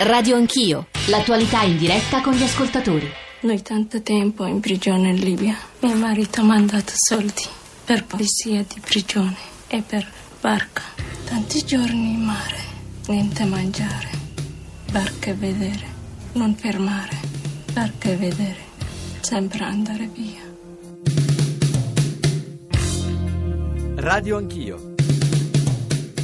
Radio Anch'io, l'attualità in diretta con gli ascoltatori. Noi tanto tempo in prigione in Libia. Mio marito ha mandato soldi per polizia di prigione e per barca. Tanti giorni in mare, niente mangiare, barca e vedere, non fermare, barca e vedere, sempre andare via. Radio Anch'io.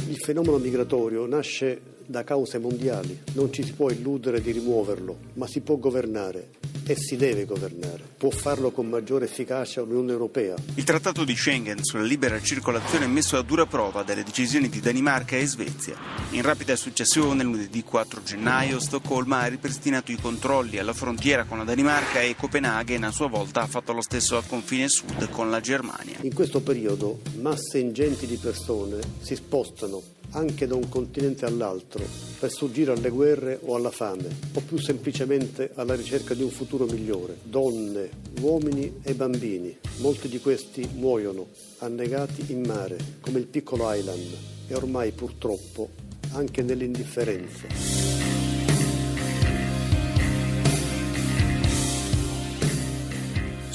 Il fenomeno migratorio nasce da cause mondiali, non ci si può illudere di rimuoverlo, ma si può governare e si deve governare. Può farlo con maggiore efficacia l'Unione Europea. Il trattato di Schengen sulla libera circolazione è messo a dura prova dalle decisioni di Danimarca e Svezia. In rapida successione, lunedì 4 gennaio, Stoccolma ha ripristinato i controlli alla frontiera con la Danimarca e Copenaghen a sua volta ha fatto lo stesso al confine sud con la Germania. In questo periodo masse ingenti di persone si spostano anche da un continente all'altro per sfuggire alle guerre o alla fame o più semplicemente alla ricerca di un futuro migliore. Donne, uomini e bambini, molti di questi muoiono annegati in mare come il piccolo Island e ormai purtroppo anche nell'indifferenza.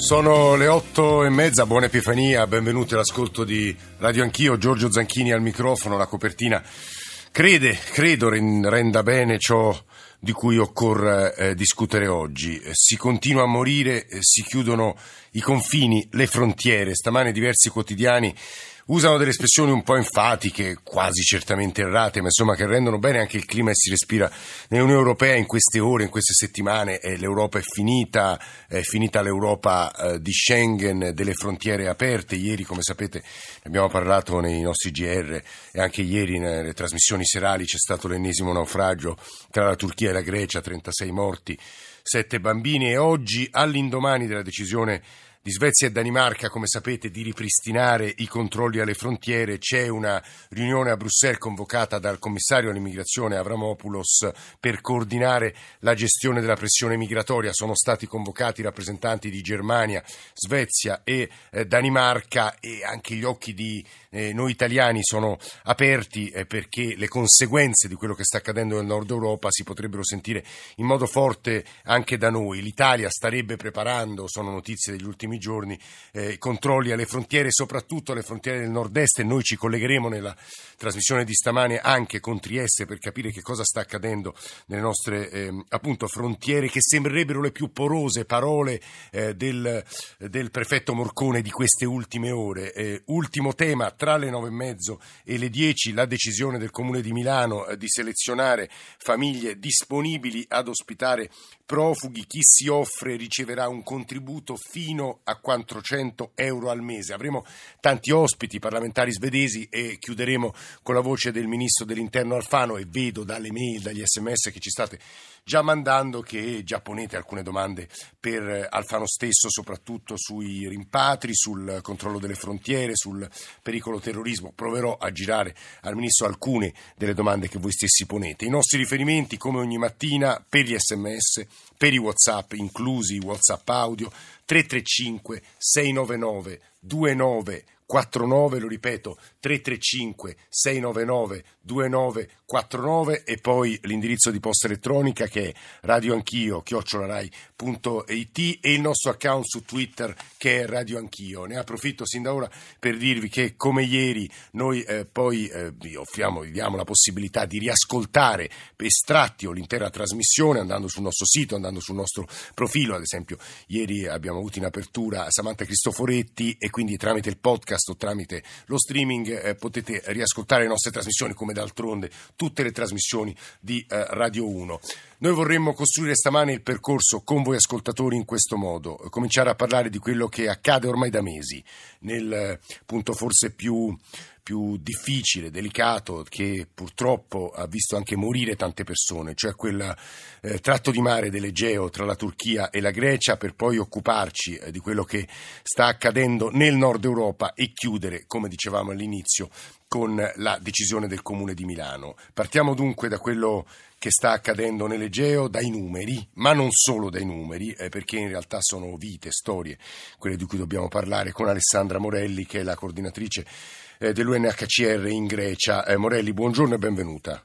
Sono le otto e mezza, buona Epifania, benvenuti all'ascolto di Radio Anch'io, Giorgio Zanchini al microfono, la copertina crede, credo renda bene ciò di cui occorre eh, discutere oggi. Si continua a morire, eh, si chiudono i confini, le frontiere, stamane diversi quotidiani usano delle espressioni un po' enfatiche, quasi certamente errate, ma insomma che rendono bene anche il clima che si respira nell'Unione Europea in queste ore, in queste settimane. Eh, L'Europa è finita, è finita l'Europa eh, di Schengen, delle frontiere aperte. Ieri, come sapete, abbiamo parlato nei nostri GR e anche ieri nelle trasmissioni serali c'è stato l'ennesimo naufragio tra la Turchia e la Grecia, 36 morti, 7 bambini e oggi, all'indomani della decisione di Svezia e Danimarca, come sapete, di ripristinare i controlli alle frontiere. C'è una riunione a Bruxelles convocata dal commissario all'immigrazione Avramopoulos per coordinare la gestione della pressione migratoria. Sono stati convocati rappresentanti di Germania, Svezia e eh, Danimarca e anche gli occhi di eh, noi italiani sono aperti eh, perché le conseguenze di quello che sta accadendo nel nord Europa si potrebbero sentire in modo forte anche da noi. L'Italia starebbe preparando, sono notizie degli ultimi prossimi giorni eh, controlli alle frontiere, soprattutto alle frontiere del nord-est noi ci collegheremo nella trasmissione di stamane anche con Trieste per capire che cosa sta accadendo nelle nostre eh, appunto frontiere che sembrerebbero le più porose parole eh, del, del, prefetto Morcone di queste ultime ore. Eh, ultimo tema, tra le nove e mezzo e le dieci la decisione del Comune di Milano eh, di selezionare famiglie disponibili ad ospitare profughi, chi si offre riceverà un contributo fino a 400 euro al mese. Avremo tanti ospiti parlamentari svedesi e chiuderemo con la voce del ministro dell'interno Alfano e vedo dalle mail, dagli sms che ci state già mandando che già ponete alcune domande per Alfano stesso, soprattutto sui rimpatri, sul controllo delle frontiere, sul pericolo terrorismo. Proverò a girare al Ministro alcune delle domande che voi stessi ponete. I nostri riferimenti, come ogni mattina, per gli sms, per i WhatsApp, inclusi i WhatsApp audio, 335 699 2949, lo ripeto, 335 699 2949 e poi l'indirizzo di posta elettronica che è radioanchio chiocciolarai.it e il nostro account su Twitter che è Radio Anch'io. Ne approfitto sin da ora per dirvi che come ieri noi eh, poi eh, vi offriamo, vi diamo la possibilità di riascoltare estratti o l'intera trasmissione andando sul nostro sito, andando sul nostro profilo, ad esempio ieri abbiamo avuto in apertura Samantha Cristoforetti e quindi tramite il podcast o tramite lo streaming eh, potete riascoltare le nostre trasmissioni come d'altronde tutte le trasmissioni di eh, Radio 1. Noi vorremmo costruire stamane il percorso con voi ascoltatori in questo modo, cominciare a parlare di quello che accade ormai da mesi, nel eh, punto forse più più difficile, delicato, che purtroppo ha visto anche morire tante persone, cioè quel eh, tratto di mare dell'Egeo tra la Turchia e la Grecia, per poi occuparci eh, di quello che sta accadendo nel nord Europa e chiudere, come dicevamo all'inizio, con la decisione del Comune di Milano. Partiamo dunque da quello che sta accadendo nell'Egeo, dai numeri, ma non solo dai numeri, eh, perché in realtà sono vite, storie, quelle di cui dobbiamo parlare con Alessandra Morelli, che è la coordinatrice dell'UNHCR in Grecia. Eh, Morelli, buongiorno e benvenuta.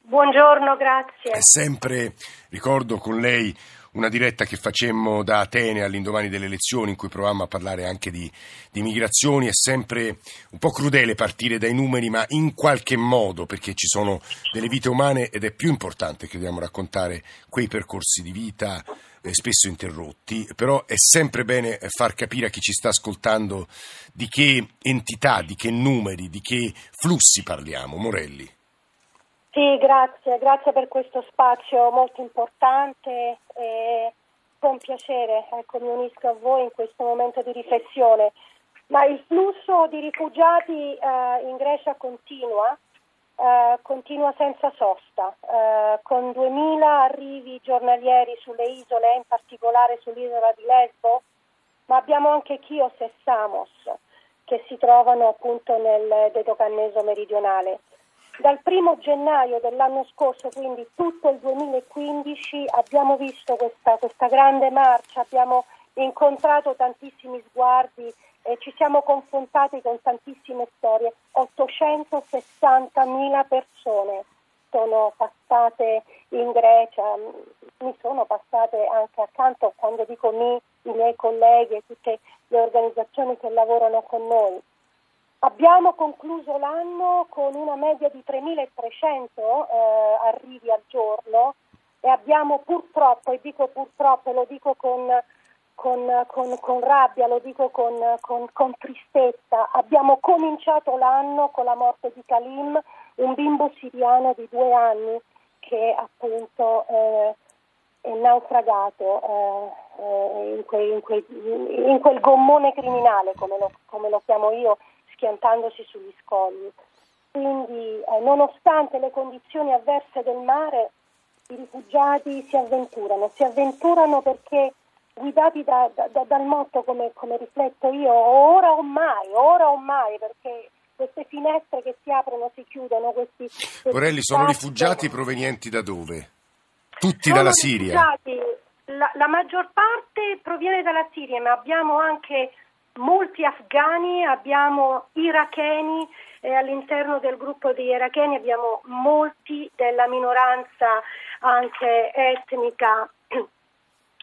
Buongiorno, grazie. È sempre, ricordo con lei, una diretta che facemmo da Atene all'indomani delle elezioni in cui provammo a parlare anche di, di, migrazioni. È sempre un po' crudele partire dai numeri, ma in qualche modo, perché ci sono delle vite umane ed è più importante che dobbiamo raccontare quei percorsi di vita eh, spesso interrotti, però è sempre bene far capire a chi ci sta ascoltando di che entità, di che numeri, di che flussi parliamo. Morelli. Sì, grazie, grazie per questo spazio molto importante e con piacere ecco, mi unisco a voi in questo momento di riflessione. Ma il flusso di rifugiati eh, in Grecia continua, eh, continua senza sosta, eh, con 2.000 arrivi giornalieri sulle isole, in particolare sull'isola di Lesbo, ma abbiamo anche Chios e Samos che si trovano appunto nel Dedocanneso meridionale. Dal primo gennaio dell'anno scorso, quindi tutto il 2015, abbiamo visto questa, questa grande marcia, abbiamo incontrato tantissimi sguardi e ci siamo confrontati con tantissime storie. 860.000 persone sono passate in Grecia, mi sono passate anche accanto, quando dico mi, i miei colleghi e tutte le organizzazioni che lavorano con noi. Abbiamo concluso l'anno con una media di 3.300 eh, arrivi al giorno e abbiamo purtroppo, e dico purtroppo, lo dico con, con, con, con rabbia, lo dico con, tristezza, abbiamo cominciato l'anno con la morte di Kalim, un bimbo siriano di due anni che appunto eh, è naufragato eh, eh in, quei, in, quei, in, quel gommone criminale, come lo, come lo chiamo io, schiantandosi sugli scogli. Quindi, eh, nonostante le condizioni avverse del mare, i rifugiati si avventurano, si avventurano perché guidati da, da, dal motto come, come, rifletto io, ora o mai, ora o mai, perché queste finestre che si aprono si chiudono. Questi, questi Morelli, sono rifugiati provenienti da dove? Tutti sono dalla Siria? La, la maggior parte proviene dalla Siria, ma abbiamo anche molti afghani, abbiamo iracheni e all'interno del gruppo di iracheni abbiamo molti della minoranza anche etnica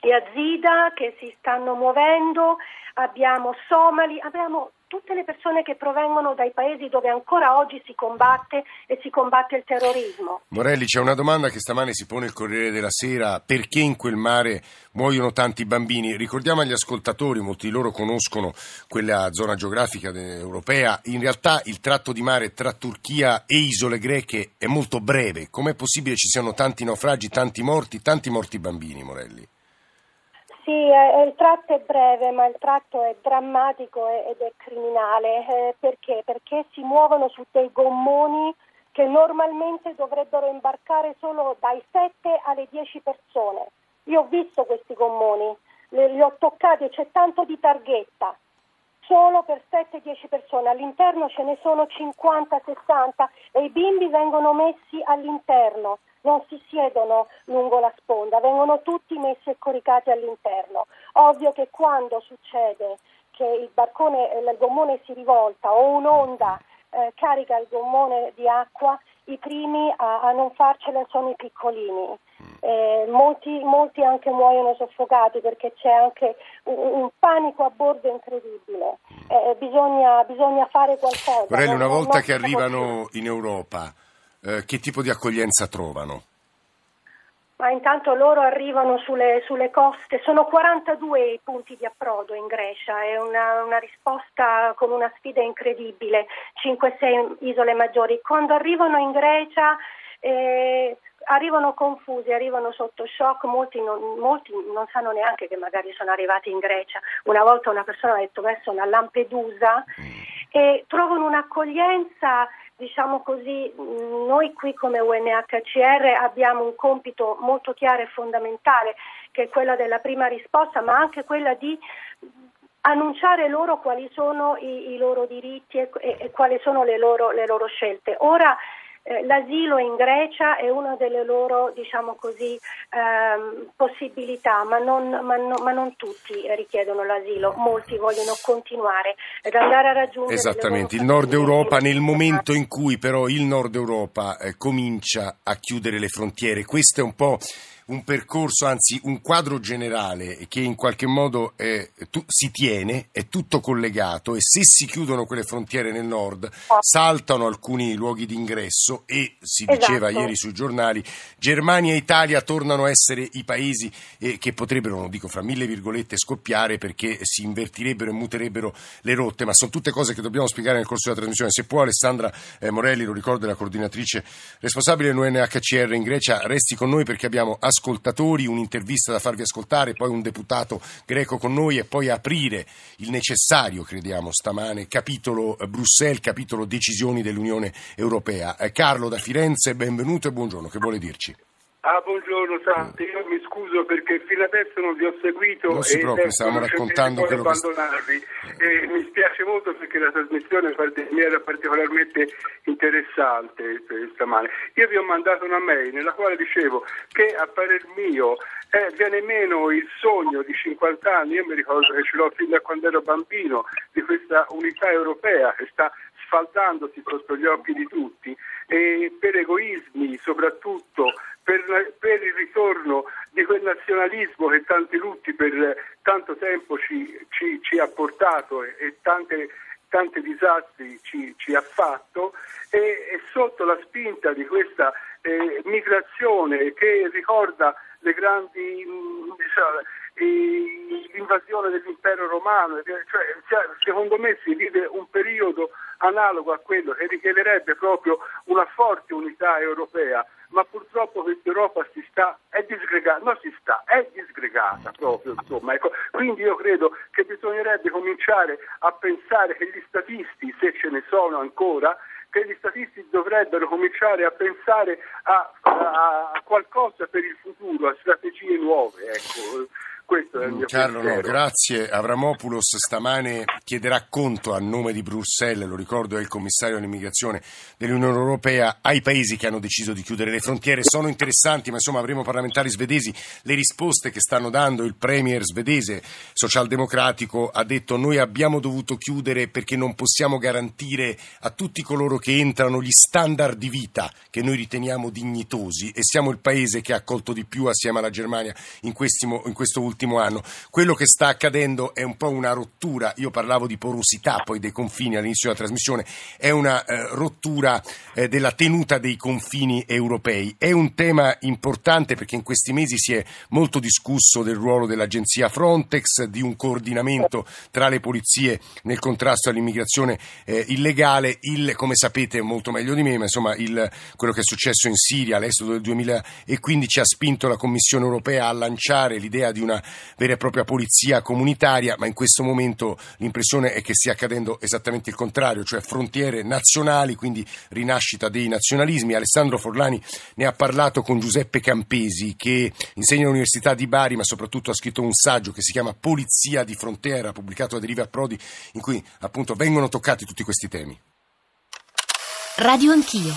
yazida che si stanno muovendo, abbiamo somali, abbiamo tutte le persone che provengono dai paesi dove ancora oggi si combatte e si combatte il terrorismo. Morelli, c'è una domanda che stamane si pone il Corriere della Sera, perché in quel mare muoiono tanti bambini? Ricordiamo agli ascoltatori, molti di loro conoscono quella zona geografica europea, in realtà il tratto di mare tra Turchia e isole greche è molto breve, com'è possibile ci siano tanti naufragi, tanti morti, tanti morti bambini, Morelli? Sì, eh, il tratto è breve, ma il tratto è drammatico ed è criminale. Eh, perché? Perché si muovono su dei gommoni che normalmente dovrebbero imbarcare solo dai 7 alle 10 persone. Io ho visto questi gommoni, li ho toccati c'è tanto di targhetta, solo per 7-10 persone. All'interno ce ne sono 50-60 e i bimbi vengono messi all'interno non si siedono lungo la sponda, vengono tutti messi e coricati all'interno. Ovvio che quando succede che il, barcone, il gommone si rivolta o un'onda eh, carica il gommone di acqua, i primi a, a non farcela sono i piccolini. Eh, molti, molti, anche muoiono soffocati perché c'è anche un, un panico a bordo incredibile. Eh, bisogna, bisogna, fare qualcosa. Morelli, una volta che arrivano in Europa, eh, che tipo di accoglienza trovano? Ma intanto loro arrivano sulle, sulle, coste, sono 42 i punti di approdo in Grecia, è una, una risposta con una sfida incredibile, 5-6 isole maggiori. Quando arrivano in Grecia eh, arrivano confusi, arrivano sotto shock, molti non, molti non, sanno neanche che magari sono arrivati in Grecia. Una volta una persona ha detto che sono a Lampedusa mm. e trovano un'accoglienza diciamo così, noi qui come UNHCR abbiamo un compito molto chiaro e fondamentale, che è quella della prima risposta, ma anche quella di annunciare loro quali sono i, i loro diritti e, e, e, quali sono le loro, le loro scelte. Ora eh, l'asilo in Grecia è una delle loro, diciamo così, ehm, possibilità, ma non, ma, no, ma non, tutti richiedono l'asilo, molti vogliono continuare ad andare a raggiungere. Esattamente, il Nord Europa nel momento in cui però il Nord Europa eh, comincia a chiudere le frontiere, questo è un po' un percorso, anzi un quadro generale che in qualche modo eh, tu, si tiene, è tutto collegato e se si chiudono quelle frontiere nel nord saltano alcuni luoghi di ingresso e si diceva esatto. ieri sui giornali Germania e Italia tornano a essere i paesi eh, che potrebbero, non dico fra mille virgolette, scoppiare perché si invertirebbero e muterebbero le rotte, ma sono tutte cose che dobbiamo spiegare nel corso della trasmissione. Se può Alessandra eh, Morelli, lo ricordo, è la coordinatrice responsabile dell'UNHCR in Grecia, resti con noi perché abbiamo ascoltato ascoltatori, un'intervista da farvi ascoltare, poi un deputato greco con noi e poi aprire il necessario, crediamo, stamane, capitolo eh, Bruxelles, capitolo decisioni dell'Unione Europea. Eh, Carlo da Firenze, benvenuto e buongiorno, che vuole dirci? Ah, buongiorno Santi, scuso perché fino adesso non vi ho seguito non si e preoccupi, stavamo raccontando quello che... E mi spiace molto perché la trasmissione mi era particolarmente interessante stamane. Io vi ho mandato una mail nella quale dicevo che a parer mio eh, viene meno il sogno di 50 anni, io mi ricordo che ce l'ho fin da quando ero bambino, di questa unità europea che sta sfaldandosi sotto gli occhi di tutti. E per egoismi soprattutto per, per, il ritorno di quel nazionalismo che tanti lutti per tanto tempo ci, ci, ci ha portato e, e tante, tanti disastri ci, ci ha fatto e, e, sotto la spinta di questa eh, migrazione che ricorda le grandi diciamo, l'invasione dell'impero romano, cioè, secondo me si vive un periodo analogo a quello che richiederebbe proprio una forte unità europea ma purtroppo questa Europa disgregata, non si sta, è disgregata proprio, insomma. Ecco, quindi io credo che bisognerebbe cominciare a pensare che gli statisti, se ce ne sono ancora, che gli statisti dovrebbero cominciare a pensare a, a, a qualcosa per il futuro, a strategie nuove. Ecco. Questo è il mio Carlo, no, grazie. Avramopoulos stamane chiederà conto a nome di Bruxelles, lo ricordo è il commissario all'immigrazione dell'Unione Europea, ai paesi che hanno deciso di chiudere le frontiere. Sono interessanti, ma insomma avremo parlamentari svedesi. Le risposte che stanno dando il premier svedese socialdemocratico ha detto noi abbiamo dovuto chiudere perché non possiamo garantire a tutti coloro che entrano gli standard di vita che noi riteniamo dignitosi e siamo il paese che ha accolto di più assieme alla Germania in, questimo, in questo ultimo ultimo anno. Quello che sta accadendo è un po' una rottura, io parlavo di porosità poi dei confini all'inizio della trasmissione, è una eh, rottura eh, della tenuta dei confini europei. È un tema importante perché in questi mesi si è molto discusso del ruolo dell'agenzia Frontex, di un coordinamento tra le polizie nel contrasto all'immigrazione eh, illegale. Il, come sapete molto meglio di me, ma insomma il, quello che è successo in Siria, l'esodo del 2015 ha spinto la Commissione europea a lanciare l'idea di una vera e propria polizia comunitaria, ma in questo momento l'impressione è che stia accadendo esattamente il contrario, cioè frontiere nazionali, quindi rinascita dei nazionalismi. Alessandro Forlani ne ha parlato con Giuseppe Campesi che insegna all'Università di Bari, ma soprattutto ha scritto un saggio che si chiama Polizia di frontiera, pubblicato da Deriva Prodi, in cui appunto vengono toccati tutti questi temi. Radio Anch'io.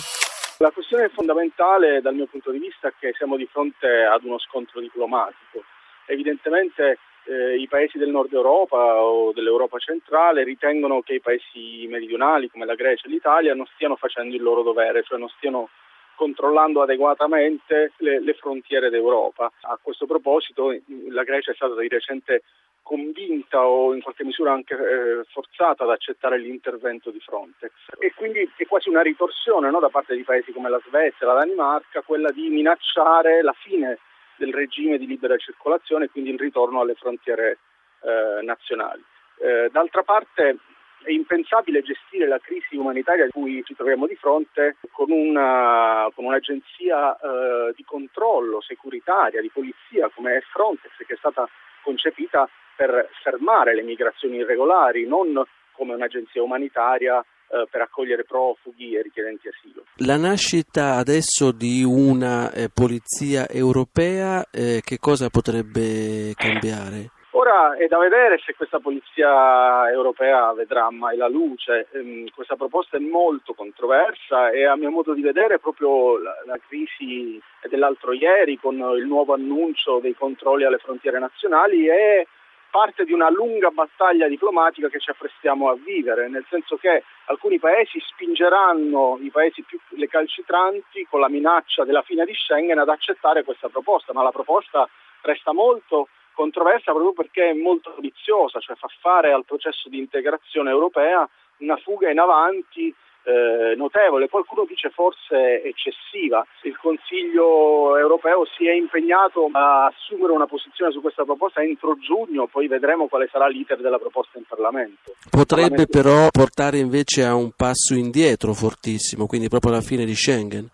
La questione fondamentale dal mio punto di vista è che siamo di fronte ad uno scontro diplomatico evidentemente eh, i paesi del nord Europa o dell'Europa centrale ritengono che i paesi meridionali come la Grecia e l'Italia non stiano facendo il loro dovere, cioè non stiano controllando adeguatamente le, le frontiere d'Europa. A questo proposito la Grecia è stata di recente convinta o in qualche misura anche eh, forzata ad accettare l'intervento di Frontex e quindi è quasi una ritorsione no, da parte di paesi come la Svezia, la Danimarca, quella di minacciare la fine del regime di libera circolazione e quindi il ritorno alle frontiere eh, nazionali. Eh, d'altra parte è impensabile gestire la crisi umanitaria a cui ci troviamo di fronte con, una, con un'agenzia eh, di controllo securitaria, di polizia come è Frontex, che è stata concepita per fermare le migrazioni irregolari, non come un'agenzia umanitaria eh, per accogliere profughi e richiedenti asilo. La nascita adesso di una eh, polizia europea eh, che cosa potrebbe cambiare? Ora è da vedere se questa polizia europea vedrà mai la luce. Ehm, questa proposta è molto controversa e a mio modo di vedere proprio la, la crisi dell'altro ieri con il nuovo annuncio dei controlli alle frontiere nazionali è parte di una lunga battaglia diplomatica che ci apprestiamo a vivere, nel senso che alcuni paesi spingeranno i paesi più recalcitranti con la minaccia della fine di Schengen ad accettare questa proposta, ma la proposta resta molto controversa proprio perché è molto ambiziosa, cioè fa fare al processo di integrazione europea una fuga in avanti eh, notevole, qualcuno dice forse eccessiva. Il Consiglio europeo si è impegnato a assumere una posizione su questa proposta entro giugno, poi vedremo quale sarà l'iter della proposta in Parlamento. Potrebbe Parlamento... però portare invece a un passo indietro fortissimo, quindi proprio alla fine di Schengen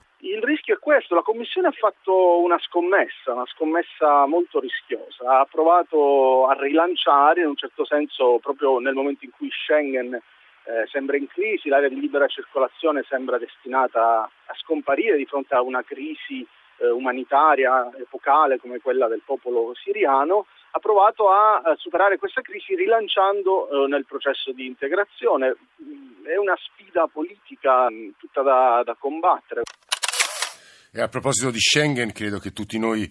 questo la Commissione ha fatto una scommessa, una scommessa molto rischiosa, ha provato a rilanciare in un certo senso proprio nel momento in cui Schengen eh, sembra in crisi, l'area di libera circolazione sembra destinata a scomparire di fronte a una crisi eh, umanitaria epocale come quella del popolo siriano, ha provato a, a superare questa crisi rilanciando eh, nel processo di integrazione. È una sfida politica mh, tutta da, da combattere. E a proposito di Schengen, credo che tutti noi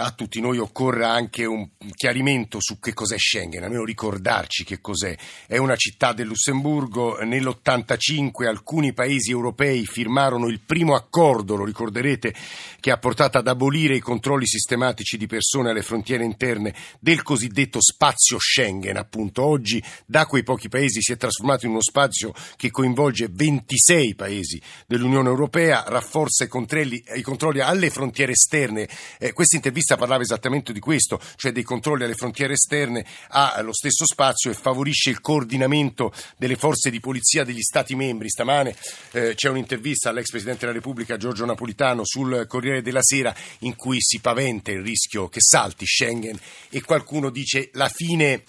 a tutti noi occorre anche un chiarimento su che cos'è Schengen, almeno ricordarci che cos'è. È una città del Lussemburgo, nell'85 alcuni paesi europei firmarono il primo accordo, lo ricorderete, che ha portato ad abolire i controlli sistematici di persone alle frontiere interne del cosiddetto spazio Schengen, appunto. Oggi da quei pochi paesi si è trasformato in uno spazio che coinvolge 26 paesi dell'Unione Europea, rafforza i controlli, i controlli alle frontiere esterne. Eh, questi intervista parlava esattamente di questo, cioè dei controlli alle frontiere esterne allo stesso spazio e favorisce il coordinamento delle forze di polizia degli Stati membri. Stamane eh, c'è un'intervista all'ex Presidente della Repubblica Giorgio Napolitano sul Corriere della Sera in cui si paventa il rischio che salti Schengen e qualcuno dice la fine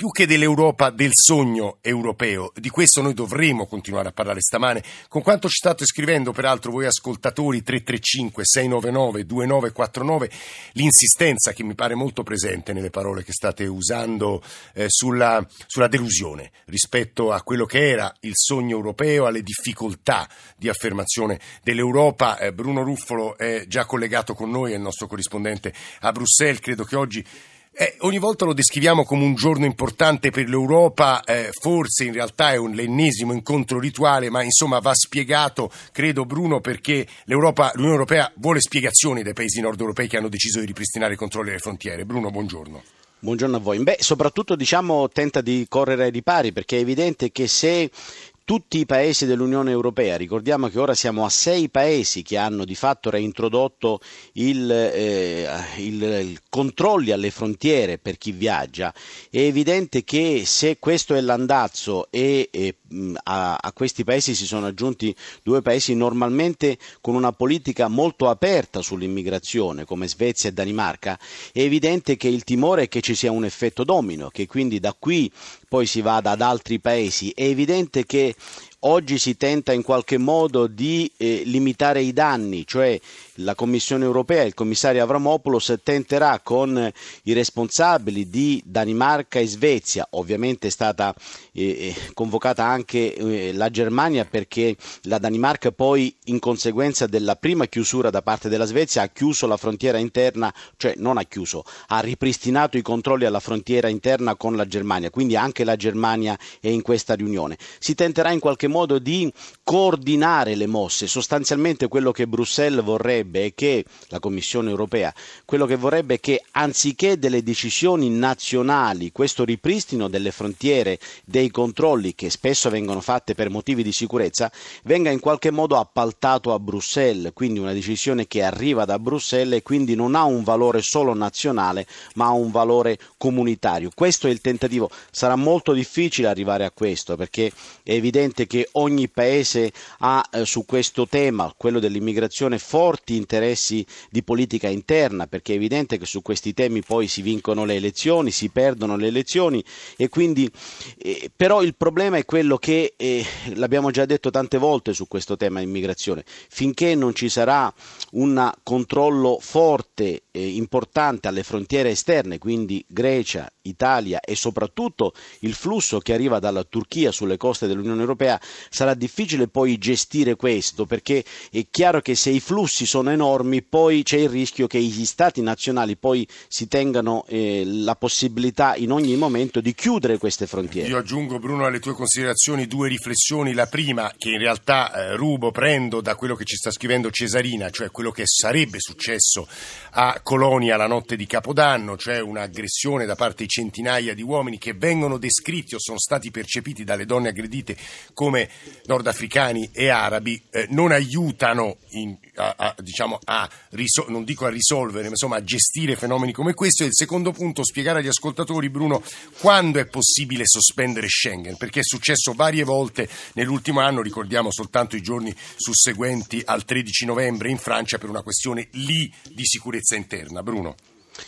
più che dell'Europa, del sogno europeo. Di questo noi dovremo continuare a parlare stamane. Con quanto ci state scrivendo, peraltro, voi ascoltatori 335-699-2949, l'insistenza che mi pare molto presente nelle parole che state usando eh, sulla, sulla, delusione rispetto a quello che era il sogno europeo, alle difficoltà di affermazione dell'Europa. Eh, Bruno Ruffolo è già collegato con noi, è il nostro corrispondente a Bruxelles. Credo che oggi eh, ogni volta lo descriviamo come un giorno importante per l'Europa, eh, forse in realtà è un l'ennesimo incontro rituale, ma insomma va spiegato, credo Bruno, perché l'Unione Europea vuole spiegazioni dai paesi nord europei che hanno deciso di ripristinare i controlli alle frontiere. Bruno, buongiorno. Buongiorno a voi. Beh, soprattutto diciamo tenta di correre ai ripari perché è evidente che se tutti i paesi dell'Unione Europea, ricordiamo che ora siamo a sei paesi che hanno di fatto reintrodotto il, eh, il, il controlli alle frontiere per chi viaggia, è evidente che se questo è l'andazzo e, e a, a, questi paesi si sono aggiunti due paesi normalmente con una politica molto aperta sull'immigrazione come Svezia e Danimarca, è evidente che il timore è che ci sia un effetto domino, che quindi da qui poi si vada ad altri paesi. È evidente che oggi si tenta in qualche modo di eh, limitare i danni, cioè la Commissione europea, il commissario Avramopoulos tenterà con i responsabili di Danimarca e Svezia, ovviamente è stata eh, eh, convocata anche eh, la Germania perché la Danimarca poi in conseguenza della prima chiusura da parte della Svezia ha chiuso la frontiera interna, cioè non ha chiuso, ha ripristinato i controlli alla frontiera interna con la Germania, quindi anche la Germania è in questa riunione. Si tenterà in qualche modo di coordinare le mosse, sostanzialmente quello che Bruxelles vorrebbe vorrebbe che la Commissione europea, quello che vorrebbe che anziché delle decisioni nazionali, questo ripristino delle frontiere, dei controlli che spesso vengono fatte per motivi di sicurezza, venga in qualche modo appaltato a Bruxelles, quindi una decisione che arriva da Bruxelles e quindi non ha un valore solo nazionale, ma ha un valore comunitario. Questo è il tentativo. Sarà molto difficile arrivare a questo perché è evidente che ogni paese ha eh, su questo tema, quello dell'immigrazione, forti interessi di politica interna, perché è evidente che su questi temi poi si vincono le elezioni, si perdono le elezioni e quindi eh, però il problema è quello che eh, l'abbiamo già detto tante volte su questo tema immigrazione, finché non ci sarà un controllo forte importante alle frontiere esterne, quindi Grecia, Italia e soprattutto il flusso che arriva dalla Turchia sulle coste dell'Unione Europea, sarà difficile poi gestire questo perché è chiaro che se i flussi sono enormi poi c'è il rischio che gli stati nazionali poi si tengano eh, la possibilità in ogni momento di chiudere queste frontiere. Io aggiungo Bruno alle tue considerazioni due riflessioni, la prima che in realtà eh, rubo, prendo da quello che ci sta scrivendo Cesarina, cioè quello che sarebbe successo a Colonia la notte di Capodanno, cioè un'aggressione da parte di centinaia di uomini che vengono descritti o sono stati percepiti dalle donne aggredite come nordafricani e arabi, eh, non aiutano in, a, a, diciamo a non dico a risolvere, ma insomma a gestire fenomeni come questo. E il secondo punto, spiegare agli ascoltatori, Bruno, quando è possibile sospendere Schengen, perché è successo varie volte nell'ultimo anno, ricordiamo soltanto i giorni susseguenti al 13 novembre in Francia per una questione lì di sicurezza interna. Bruno.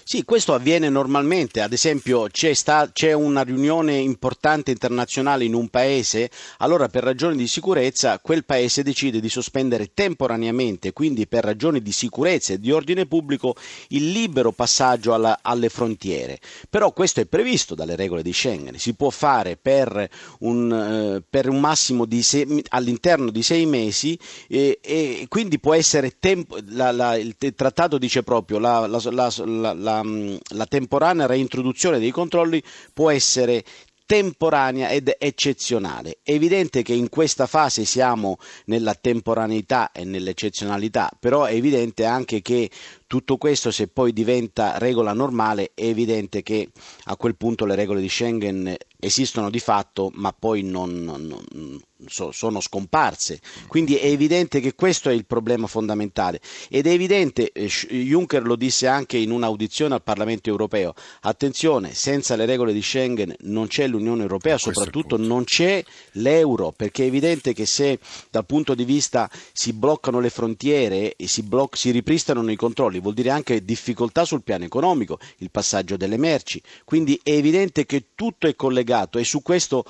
Sì, questo avviene normalmente, ad esempio c'è, sta, c'è, una riunione importante internazionale in un paese, allora per ragioni di sicurezza quel paese decide di sospendere temporaneamente, quindi per ragioni di sicurezza e di ordine pubblico, il libero passaggio alla, alle frontiere. Però questo è previsto dalle regole di Schengen, si può fare per un, eh, per un massimo di sei, all'interno di sei mesi e, e quindi può essere tempo, la, la, il, il trattato dice proprio la, la la, la temporanea reintroduzione dei controlli può essere temporanea ed eccezionale. È evidente che in questa fase siamo nella temporaneità e nell'eccezionalità, però è evidente anche che tutto questo se poi diventa regola normale è evidente che a quel punto le regole di Schengen esistono di fatto ma poi non, non, so, sono scomparse. Quindi è evidente che questo è il problema fondamentale ed è evidente, eh, Juncker lo disse anche in un'audizione al Parlamento europeo, attenzione, senza le regole di Schengen non c'è l'Unione Europea, soprattutto non c'è l'euro, perché è evidente che se dal punto di vista si bloccano le frontiere e si, bloc- si ripristano i controlli, vuol dire anche difficoltà sul piano economico, il passaggio delle merci, quindi è evidente che tutto è collegato e su questo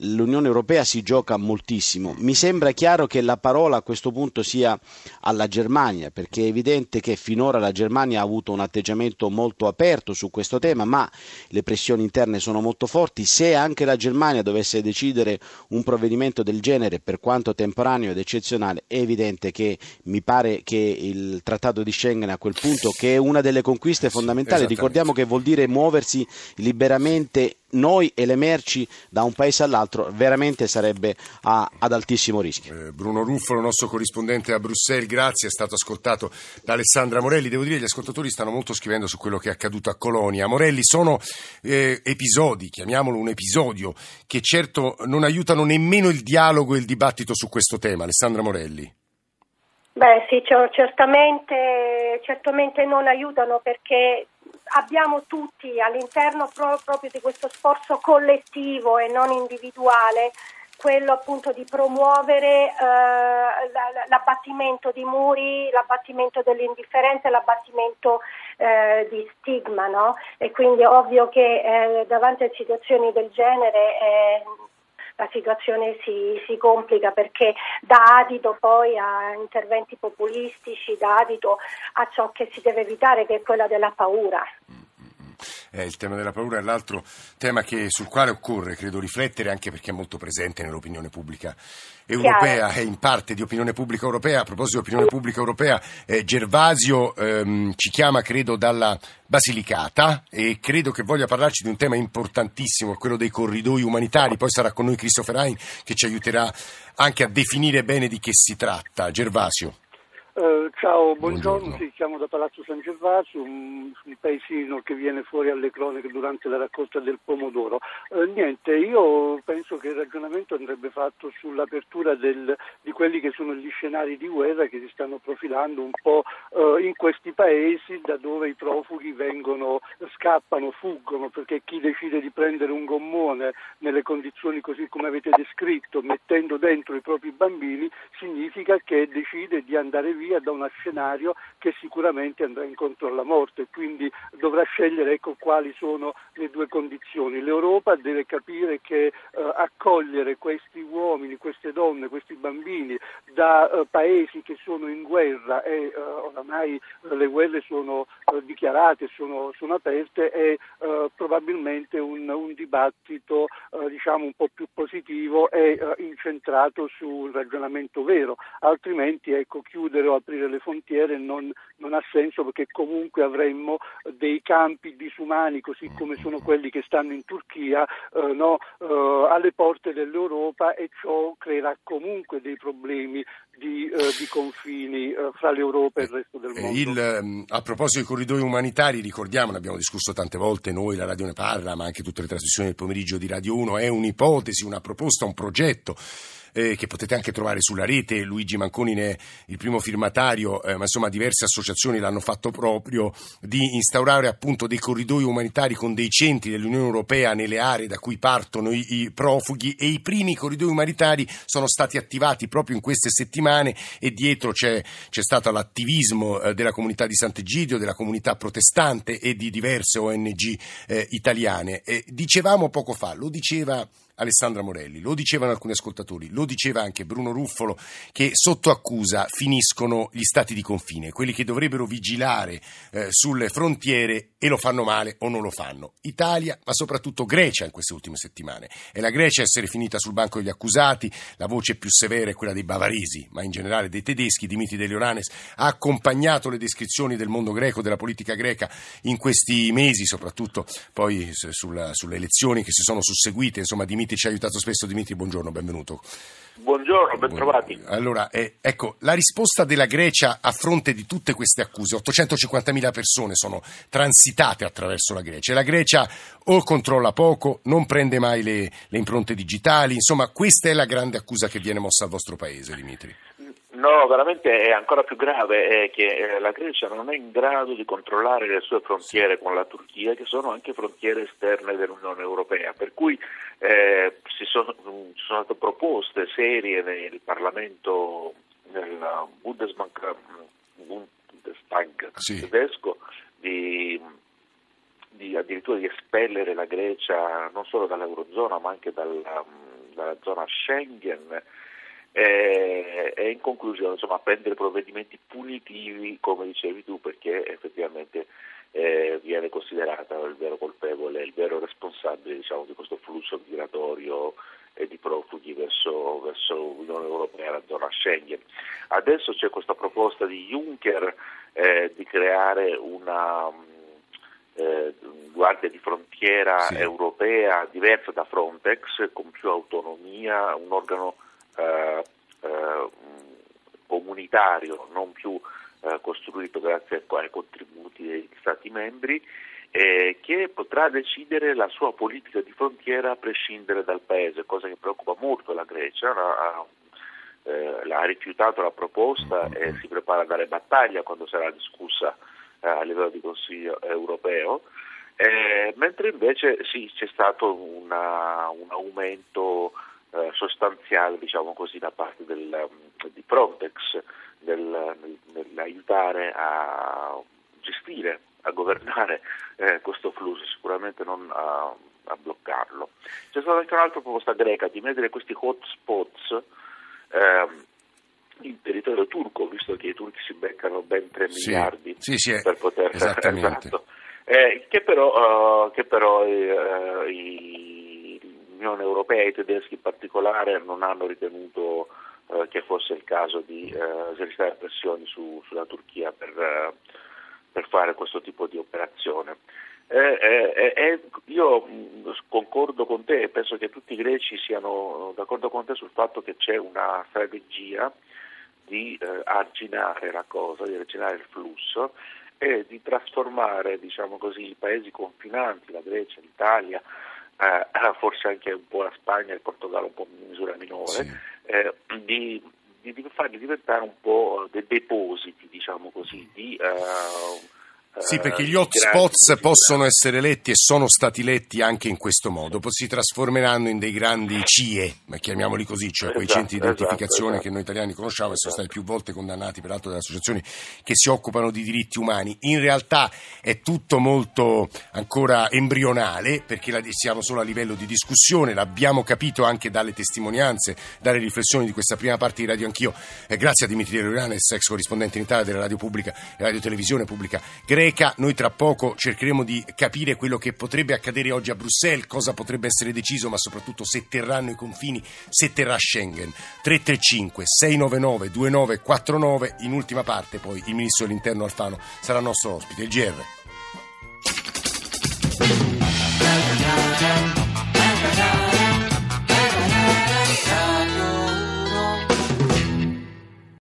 l'Unione Europea si gioca moltissimo. Mi sembra chiaro che la parola a questo punto sia alla Germania, perché è evidente che finora la Germania ha avuto un atteggiamento molto aperto su questo tema, ma le pressioni interne sono molto forti. Se anche la Germania dovesse decidere un provvedimento del genere, per quanto temporaneo ed eccezionale, è evidente che mi pare che il Trattato di Schengen a quel punto, che è una delle conquiste fondamentali, ricordiamo che vuol dire muoversi liberamente noi e le merci da un paese all'altro veramente sarebbe a, ad altissimo rischio. Eh, Bruno Ruffolo, nostro corrispondente a Bruxelles, grazie, è stato ascoltato da Alessandra Morelli. Devo dire che gli ascoltatori stanno molto scrivendo su quello che è accaduto a Colonia. Morelli, sono eh, episodi, chiamiamolo un episodio, che certo non aiutano nemmeno il dialogo e il dibattito su questo tema. Alessandra Morelli. Beh sì, certamente, certamente non aiutano perché abbiamo tutti all'interno proprio di questo sforzo collettivo e non individuale quello appunto di promuovere eh, l'abbattimento di muri, l'abbattimento dell'indifferenza, l'abbattimento eh, di stigma, no? E quindi è ovvio che eh, davanti a situazioni del genere eh, la situazione si, si, complica perché dà adito poi a interventi populistici, dà adito a ciò che si deve evitare che è quella della paura. Eh, il tema della paura è l'altro tema che, sul quale occorre, credo, riflettere anche perché è molto presente nell'opinione pubblica europea e in parte di opinione pubblica europea. A proposito di opinione pubblica europea, eh, Gervasio ehm, ci chiama, credo, dalla Basilicata e credo che voglia parlarci di un tema importantissimo, quello dei corridoi umanitari. Poi sarà con noi Christopher Hein che ci aiuterà anche a definire bene di che si tratta. Gervasio. Uh, ciao, buongiorno. buongiorno. Sì, chiamo da Palazzo San Gervasio, un, un, paesino che viene fuori alle cronache durante la raccolta del pomodoro. Uh, niente, io penso che il ragionamento andrebbe fatto sull'apertura del, di quelli che sono gli scenari di guerra che si stanno profilando un po' uh, in questi paesi da dove i profughi vengono, scappano, fuggono, perché chi decide di prendere un gommone nelle condizioni così come avete descritto, mettendo dentro i propri bambini, significa che decide di andare via via da uno scenario che sicuramente andrà incontro alla morte, quindi dovrà scegliere ecco, quali sono le due condizioni. L'Europa deve capire che eh, accogliere questi uomini, queste donne, questi bambini da eh, paesi che sono in guerra e eh, oramai le guerre sono eh, dichiarate, sono, sono, aperte è eh, probabilmente un, un dibattito eh, diciamo un po' più positivo e incentrato sul ragionamento vero, altrimenti ecco, chiudere aprire le frontiere non, non ha senso perché comunque avremmo dei campi disumani così come sono quelli che stanno in Turchia eh, no, eh, alle porte dell'Europa e ciò creerà comunque dei problemi di, eh, di confini eh, fra l'Europa e il resto del mondo. Il, ehm, a proposito dei corridoi umanitari, ricordiamo, ne abbiamo discusso tante volte noi, la Radio ne parla, ma anche tutte le trasmissioni del pomeriggio di Radio 1, è un'ipotesi, una proposta, un progetto eh, che potete anche trovare sulla rete. Luigi Manconi ne è il primo firmatario, eh, ma insomma diverse associazioni l'hanno fatto proprio, di instaurare appunto dei corridoi umanitari con dei centri dell'Unione Europea nelle aree da cui partono i, i profughi e i primi corridoi umanitari sono stati attivati proprio in queste settimane e dietro c'è, c'è stato l'attivismo eh, della comunità di Sant'Egidio, della comunità protestante e di diverse ONG eh, italiane. dicevamo poco fa, lo diceva Alessandra Morelli, lo dicevano alcuni ascoltatori, lo diceva anche Bruno Ruffolo, che sotto accusa finiscono gli stati di confine, quelli che dovrebbero vigilare eh, sulle frontiere e lo fanno male o non lo fanno. Italia, ma soprattutto Grecia in queste ultime settimane. È la Grecia a essere finita sul banco degli accusati, la voce più severa è quella dei bavaresi, ma in generale dei tedeschi. Dimitri De Leonanes ha accompagnato le descrizioni del mondo greco, della politica greca in questi mesi, soprattutto poi sulla, sulle elezioni che si sono susseguite. Insomma, Dimitri Dimitri ci ha aiutato spesso. Dimitri, buongiorno, benvenuto. Buongiorno, bentrovati. Allora, eh, ecco, la risposta della Grecia a fronte di tutte queste accuse, 850.000 persone sono transitate attraverso la Grecia e la Grecia o controlla poco, non prende mai le, le impronte digitali, insomma questa è la grande accusa che viene mossa al vostro paese, Dimitri. No, veramente è ancora più grave è che eh, la Grecia non è in grado di controllare le sue frontiere con la Turchia, che sono anche frontiere esterne dell'Unione Europea, per cui eh, ci sono, sono, state proposte serie nel Parlamento, nel Bundesbank, Bundestag sì. tedesco, di, di, addirittura di espellere la Grecia non solo dall'Eurozona ma anche dalla, dalla zona Schengen e, e in conclusione insomma, prendere provvedimenti punitivi come dicevi tu perché effettivamente eh, viene considerata il vero colpevole, il vero responsabile diciamo, di questo flusso migratorio e di profughi verso, verso l'Unione Europea la zona Schengen. Adesso c'è questa proposta di Juncker eh, di creare una eh, guardia di frontiera sì. europea diversa da Frontex, con più autonomia, un organo eh, eh, comunitario, non più eh, costruito grazie ai contributi degli Stati membri, eh, che potrà decidere la sua politica di frontiera a prescindere dal paese, cosa che preoccupa molto la Grecia. Ha, rifiutato la proposta e si prepara a dare battaglia quando sarà discussa a livello di Consiglio europeo. Eh, mentre invece sì, c'è stato una, un aumento eh, sostanziale diciamo così, da parte del, um, di Frontex nel, nell'aiutare a gestire, a governare eh, questo flusso, sicuramente non a, a, bloccarlo. C'è stata anche un'altra proposta greca di mettere questi hotspots eh, in territorio turco, visto che i turchi si beccano ben 3 sì, miliardi sì, sì, per poter... Esattamente. esatto. eh, che però, uh, che però uh, i l'Unione Europea e i tedeschi in particolare non hanno ritenuto eh, che fosse il caso di eh, esercitare pressioni su, sulla Turchia per, eh, per, fare questo tipo di operazione. io mh, concordo con te e penso che tutti i greci siano d'accordo con te sul fatto che c'è una strategia di eh, arginare la cosa, di arginare il flusso e di trasformare diciamo così, i paesi confinanti, la Grecia, l'Italia, eh, forse anche un po' la Spagna e il Portogallo un po' in misura minore, sì. eh, di, di, di, farli diventare un po' dei depositi, diciamo così, di, uh, Sì, perché eh, gli hotspots possono essere letti e sono stati letti anche in questo modo, poi si trasformeranno in dei grandi CIE, ma chiamiamoli così, cioè quei Esatto, centri di identificazione esatto, che noi italiani conosciamo e sono stati più volte condannati peraltro dalle associazioni che si occupano di diritti umani. In realtà è tutto molto ancora embrionale perché siamo solo a livello di discussione, l'abbiamo capito anche dalle testimonianze, dalle riflessioni di questa prima parte di Radio Anch'io. Eh, grazie a Dimitri Reuranes, ex corrispondente in Italia della radio pubblica e radio televisione pubblica greca. Noi tra poco cercheremo di capire quello che potrebbe accadere oggi a Bruxelles, cosa potrebbe essere deciso, ma soprattutto se terranno i confini, se terrà Schengen. 335 699 2949 in ultima parte poi il ministro dell'interno Alfano sarà nostro ospite, il GR.